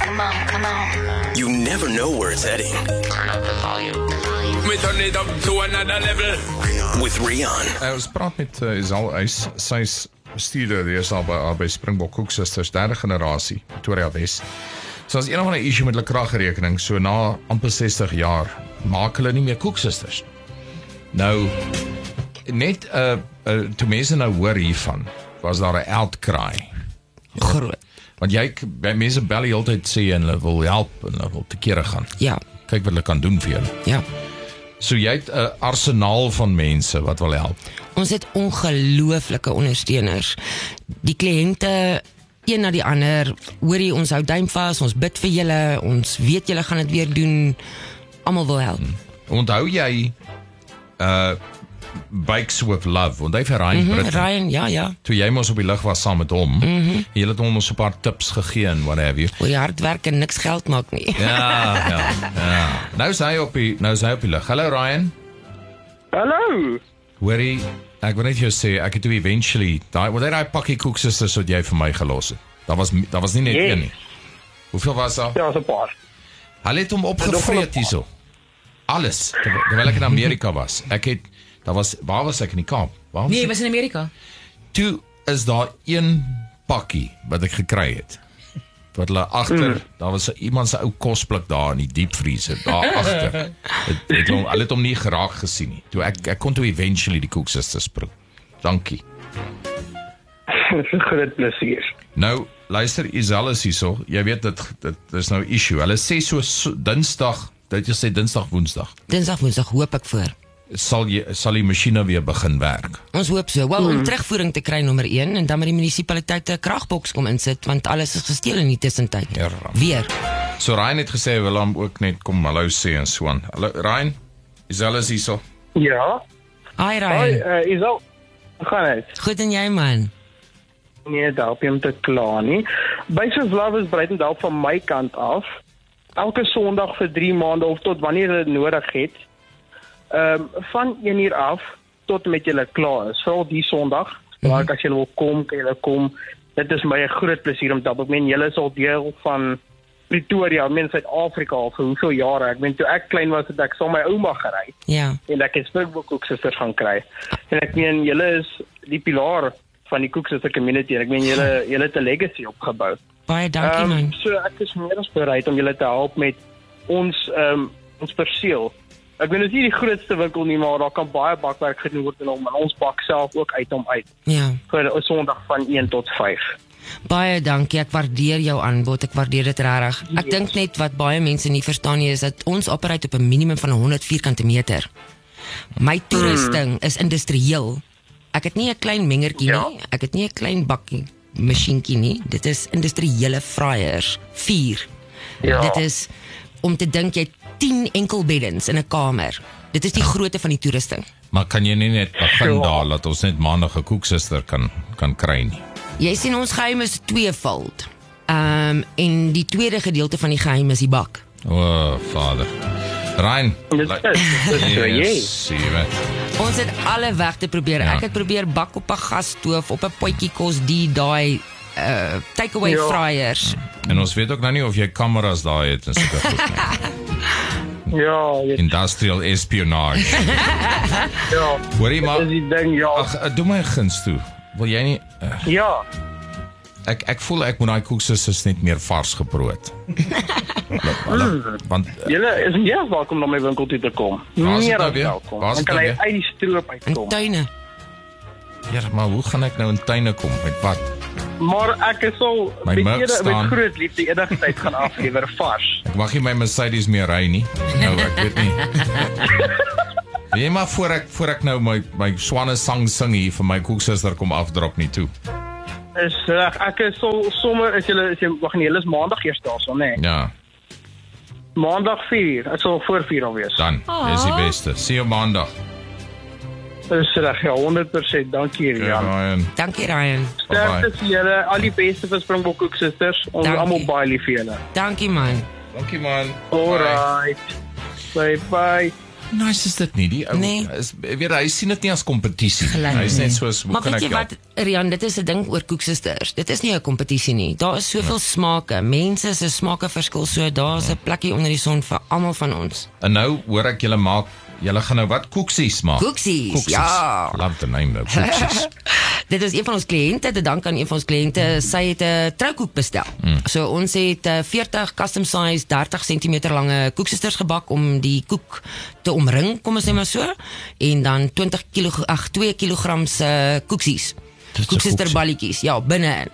Come on, come on. You never know where it's heading. Me turn it up to another level. With Rian. Uh, ons praat met uh, Isal Eis, sy's bestuurder hier al by by Springbok Cook Sisters derde generasie, Pretoria Wes. So as een of ander issue met hulle kragrekening, so na amper 60 jaar, maak hulle nie meer Cook Sisters. Nou net uh, uh toe mense nou hoor hiervan, was daar 'n outcry. Groot. Want jy by mense bel die hele tyd sê en hulle wil help en hulle wil te kere gaan. Ja. Kyk wat hulle kan doen vir jou. Ja. So jy het 'n arsenaal van mense wat wil help. Ons het ongelooflike ondersteuners. Die kliënte een na die ander, hoorie ons hou duim vas, ons bid vir julle, ons weet julle gaan dit weer doen. Almal wil help. Onthou jy uh Bikes with Love, want hy vir Ryan Mm mm -hmm, Britton. Ryan, ja ja. Toe jy mos op die lug was saam met hom, mm -hmm. jy het hom ons 'n paar tips gegee en what have you. Hoe jy hard werk en niks geld maak nie. Ja, ja, ja. Nou is hy op die nou is hy op die lug. Hallo Ryan. Hallo. Hoorie, ek wil net jou sê ek het toe eventually daai wat daai pakkie koek susters wat jy vir my gelos het. Daar was daar was nie net Yes. een nie. Hoeveel was daar? Ja, so 'n paar. Hulle het hom opgevreet hierso. Alles terwyl ek in Amerika was. Ek het daar was waar was ek in die Kaap? Waar was Nee, ek? was in Amerika. toe is daar een pakkie wat ek gekry het. Wat hulle agter, mm. daar was iemand se ou kosblik daar in die diepvriezer daar agter. Het, het hom hulle het hom nie geraak gesien nie. Toe ek ek kon toe eventually die Cook Sisters proe. Dankie. Dit is 'n groot plesier. Nou, luister Isel is hierso. Jy weet dit dit is nou issue. Hulle sê so, so Dinsdag, dit jy sê Dinsdag Woensdag, Dinsdag Woensdag hoop ek voor. Sal jy sal die masjiene weer begin werk. Ons hoop so. Wel om terugvoering te kry nommer 1 en dan met die munisipaliteit 'n kragboks kom insit want alles is gesteel in die tussentyd. Ja. Weer. So Ryan het gesê wil hom ook net kom hallo sê en so aan. Hallo Ryan. Is hierso. Ja. Hi Hoi, Ryan. uh, is al gaan dit. Goed en jy man? Nee, daar op om te kla nie. Basic Love is breed en dalk van my kant af. Elke Sondag vir 3 maande of tot wanneer dit nodig het. Ehm um, van 1 uur af tot met julle klaar is. Veral die Sondag. Maar mm -hmm. as jy wil kom, kan jy kom. Dit is my 'n groot plesier om te help. Ek meen julle is al deel van Pretoria, ek meen Suid-Afrika al vir hoeveel jare. Ek meen toe ek klein was het ek saam met my ouma gery Ja. en ek het Springbok Cook Sisters gaan kry. En ek meen julle is die pilaar van die Cook Sister community en ek meen julle julle het 'n legacy opgebou. Baie dankie Ehm, man. so ek is meer as bereid om julle te help met ons ehm um, ons perseel. Ek weet dit is nie die grootste winkel nie, maar daar kan baie bakwerk gedoen word en om en ons bak self ook uit om uit Ja. vir 'n Sondag van 1 tot 5. Baie dankie. Ek waardeer jou aanbod. Ek waardeer dit regtig. Ek dink net wat baie mense nie verstaan nie is dat ons operate op 'n minimum van 100 vierkante meter. My toerusting is industrieel. Ek het nie 'n klein mengertjie Ja. nie. Ek het nie 'n klein bakkie masjienkie nie. Dit is industriële fryers. 4. Ja. Dit is om te dink jy het 10 enkelbeddens in 'n kamer. Dit is die grootte van die toerusting. Maar kan jy nie net begin Sure. daar dat ons net maandag 'n koeksuster kan kan kry nie. Jy sien ons geheim is tweefold. Ehm um, en die tweede gedeelte van die geheim is die bak. O, oh, Vader. Ryan. Dit is dit is so jy. Ons het alle weg te probeer. Ja. Ek het probeer bak op 'n gasstoof, op 'n potjie kos, die daai uh takeaway Ja. fryers. En ons weet ook nou nie of jy kameras daar het en so goed nie. Ja, jy, Industrial espionage. ja. Hoorie maar. Dis die ding, ja. Ag, eh, doe my 'n guns toe. Wil jy nie uh, Ja. ek ek voel ek moet daai koeksusters net meer vars gebrood. Want uh, Julle is meer welkom na my winkel toe te kom. Meer nou as welkom. Dan kan nou hy weer? uit die stroop uitkom. tuine. ja, maar hoe gaan ek nou in tuine kom met wat? Maar ek is al My met groot liefde enige tyd gaan aflewer vars. Ek mag nie my Mercedes meer ry nie. Nou ek weet nie. Jy maar voor ek voor ek nou my my swanne sang sing hier vir my koeksuster kom afdrop nie toe. Is reg. Ek is so sommer is julle is jy wag nee, julle is maandag eers daarso, nê? Nee. Ja, Maandag 4. Ek sal voor 4 al wees. dan is die beste. See you maandag. Is reg. Ja, 100%. Dankie, Rian. Ryan. Dankie Ryan. Sterkte vir julle. Al die beste vir Springbok Cook Sisters. Ons is Dankie. almal baie lief vir julle. Dankie man. Dankie man. Alright. Bye bye. nice is dit nie. Die ou Nee. is weet hy sien dit nie as kompetisie. nie. Hy is nie. net soos hoe Maar kan weet ek jy help? wat, Rian, dit is 'n ding oor koeksisters. Dit is nie 'n kompetisie nie. Daar is soveel smake. Mense se smake verskil so. Daar's 'n plekkie onder die son vir almal van ons. En nou hoor ek julle maak julle gaan nou wat koeksies maak. Koeksies, ja. Love the name though. Koeksies. Dit is een van ons kliënte, te dank aan een van ons kliënte. Sy het 'n troukoek bestel. Mm. So ons het uh, 40 custom size 30 cm lange koeksisters gebak om die koek te omring, kom ons sê maar so, en dan 20 kg ag 2 kg se koeksies. Koeksister koeksie. balletjies, ja, binne-in.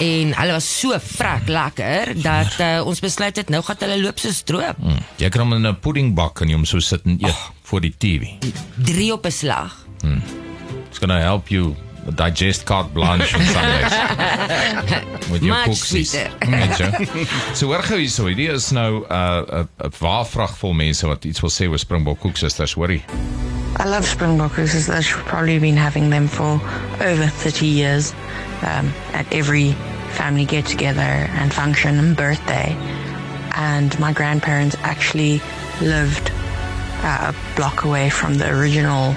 En hulle was so vrek lekker dat uh, ons besluit het nou gaan hulle loop so stroop. Mm. Jy kan hom in 'n puddingbak en jy hom so sit en eet oh. voor die TV. Drie op 'n slag. It's going to help you digest carte blanche on Sundays. Met jou Much koeksies. sweeter. Weet jy? So hoor gou hierso, hierdie is nou 'n uh, 'n 'n waarvrag vol mense wat iets wil sê oor Springbok koeksisters, hoorie. I love Springbok Cruises. I've probably been having them for over 30 years um, at every family get together and function and birthday. And my grandparents actually lived uh, a block away from the original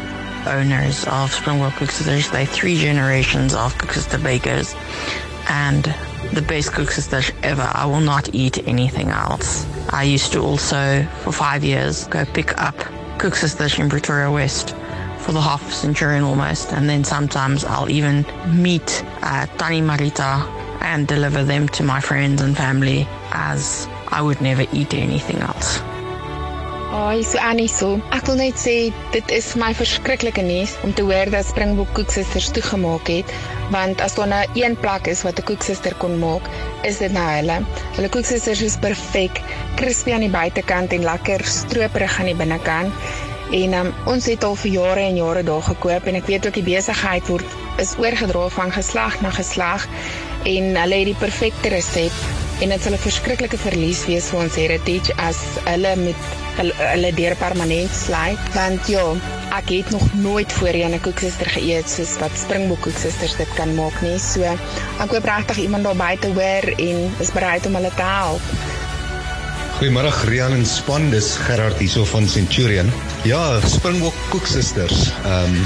owners of Springbok Cruises. They're three generations of Cooksister bakers. And the best Cooksisters ever. I will not eat anything else. I used to also, for five years, go pick up Cooksisters in Pretoria West for the half centurion almost. And then sometimes I'll even meet uh, Tani Marita and deliver them to my friends and family as I would never eat anything else. Hi, so Annie so. Ek wil net sê dit is vir my verskriklike nuus om te hoor dat Springbok Koeksisters toegemaak het, want as daar nou een plek is wat 'n koeksister kon maak, is dit nou hulle. Hulle koeksisters is perfek, crispy aan die buitekant en lekker stroperig aan die binnekant. En um, ons het al vir jare en jare daar gekoop en ek weet ook die besigheid word is oorgedra van geslag na geslag en hulle het die perfekte resep en dit sal 'n verskriklike verlies wees vir ons heritage as hulle met hulle, hulle deur permanent sluit want ja ek het nog nooit voorheen 'n koeksister geëet soos wat Springbok koeksisters dit kan maak nie so ek hoop regtig iemand daar buite hoor en is bereid om hulle te help Goeiemôre Rian en span, dis Gerard hierso van Centurion. Ja, Springbok Koeksisters. Ehm um,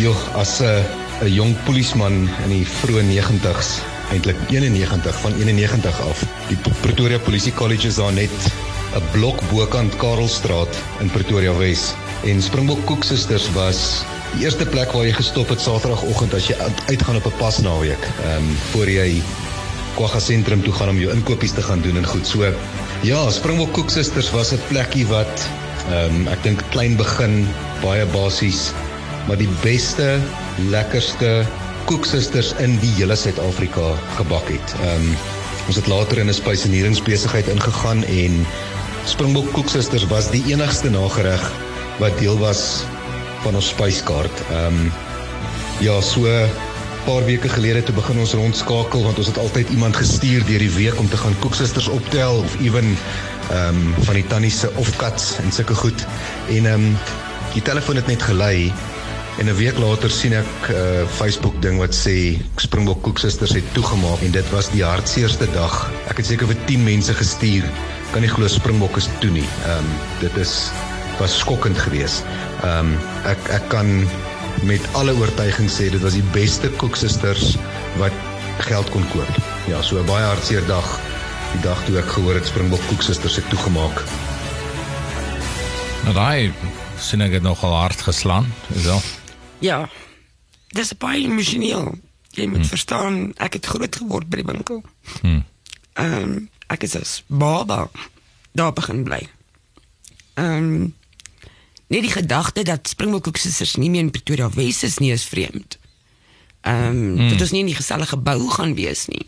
joh, as 'n 'n jong polisieman in die vroeë 90's, eintlik 91 van 91 af. Die Pretoria Polisie College is daar net 'n blok bokant Karelstraat in Pretoria Wes. En Springbok Koeksisters was die eerste plek waar jy gestop het Saterdagoggend as jy uit- uitgaan op 'n pasnaweek. Ehm um, voor jy Kwagga sentrum toe gaan om jou inkopies te gaan doen en goed. So ja, Springbok Koeksisters was 'n plekkie wat ehm um, ek dink klein begin, baie basies, maar die beste, lekkerste koeksisters in die hele Suid-Afrika gebak het. Ehm um, ons het later in 'n spyseneringsbesigheid ingegaan en Springbok Koeksisters was die enigste nagereg wat deel was van ons spyskaart. Ehm um, ja, so paar weke gelede toe begin ons rondskakel want ons het altyd iemand gestuur deur die week om te gaan koeksisters optel of ewen ehm um, van die tannie se ofkats en sulke goed. En ehm um, die telefoon het net gelei en 'n week later sien ek 'n uh, Facebook ding wat sê Springbok Koeksisters het toegemaak en dit was die hartseerste dag. Ek het seker vir 10 mense gestuur. Kan nie glo Springbok is toe nie. Ehm um, dit is was skokkend geweest. Ehm um, ek ek kan met alle oortuiging sê dit was die beste koeksisters wat geld kon koop. Ja, so 'n baie hartseer dag die dag toe ek gehoor het Springbok Koeksisters het toegemaak. Nou daai sien ek het nogal hard geslaan, is al. Ja. Dis baie emosioneel. Jy moet hmm. verstaan, ek het groot geword by die winkel. Hmm. Ehm um, ek is as baba daar begin bly. Ehm um, net die gedagte dat Springbok Koeksisters nie meer in Pretoria Wes is nie is vreemd. Ehm um, mm. dit is nie die gesellige gebou gaan wees nie.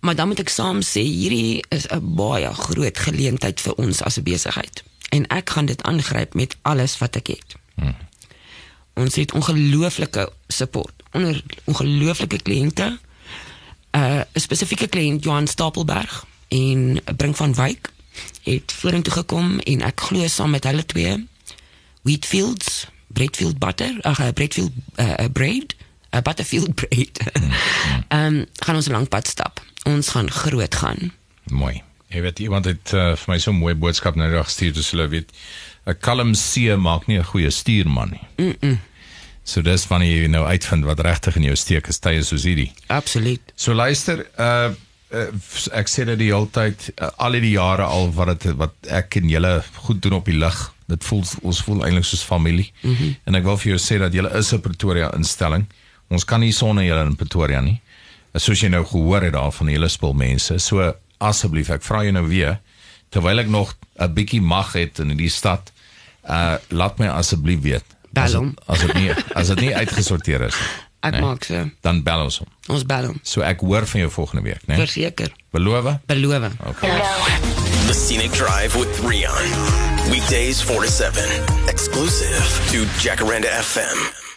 Maar dan moet ek saam sê hierdie is 'n baie groot geleentheid vir ons as 'n besigheid en ek gaan dit aangryp met alles wat ek het. Mm. Ons het ongelooflike support, onder ongelooflike kliënte. Uh, 'n spesifieke kliënt Johan Stapelberg en Brink van Wyk het vorentoe gekom en ek glo saam met hulle twee Wheatfields, Breadfield butter, ag uh, Breadfield uh, bread, uh, Butterfield bread. Ehm um, gaan ons 'n lang pad stap. Ons gaan groot gaan. Mooi. Jy weet iemand het uh, vir my so 'n mooi boodskap nou reg gestuur dus hulle weet 'n kalm see maak nie 'n goeie stuurman nie. Mm. -mm. So dis wanneer jy nou uitvind wat regtig in jou steek is tye soos hierdie. Absoluut. So luister, uh, uh ek sê dit die hele tyd uh, al die jare al wat dit wat ek en julle goed doen op die lig. Dit voel ons voel eintlik soos familie. Mm -hmm. En ek wil vir jou sê dat julle is 'n Pretoria instelling. Ons kan nie sonder julle in Pretoria nie. Soos jy nou gehoor het daar van hele spul mense. So asseblief, ek vra jou nou weer terwyl ek nog 'n bietjie mag het in die stad, uh laat my asseblief weet. Bel hom. As dit nie as dit nie uitgesorteer is. Ek nee, maak so. Dan bel ons hom. Ons bel hom. So ek hoor van jou volgende week, né? Nee? Verseker. Beloof? Beloof. Okay. The Scenic Drive with Rion. Weekdays 4 to 7. Exclusive to Jacaranda FM.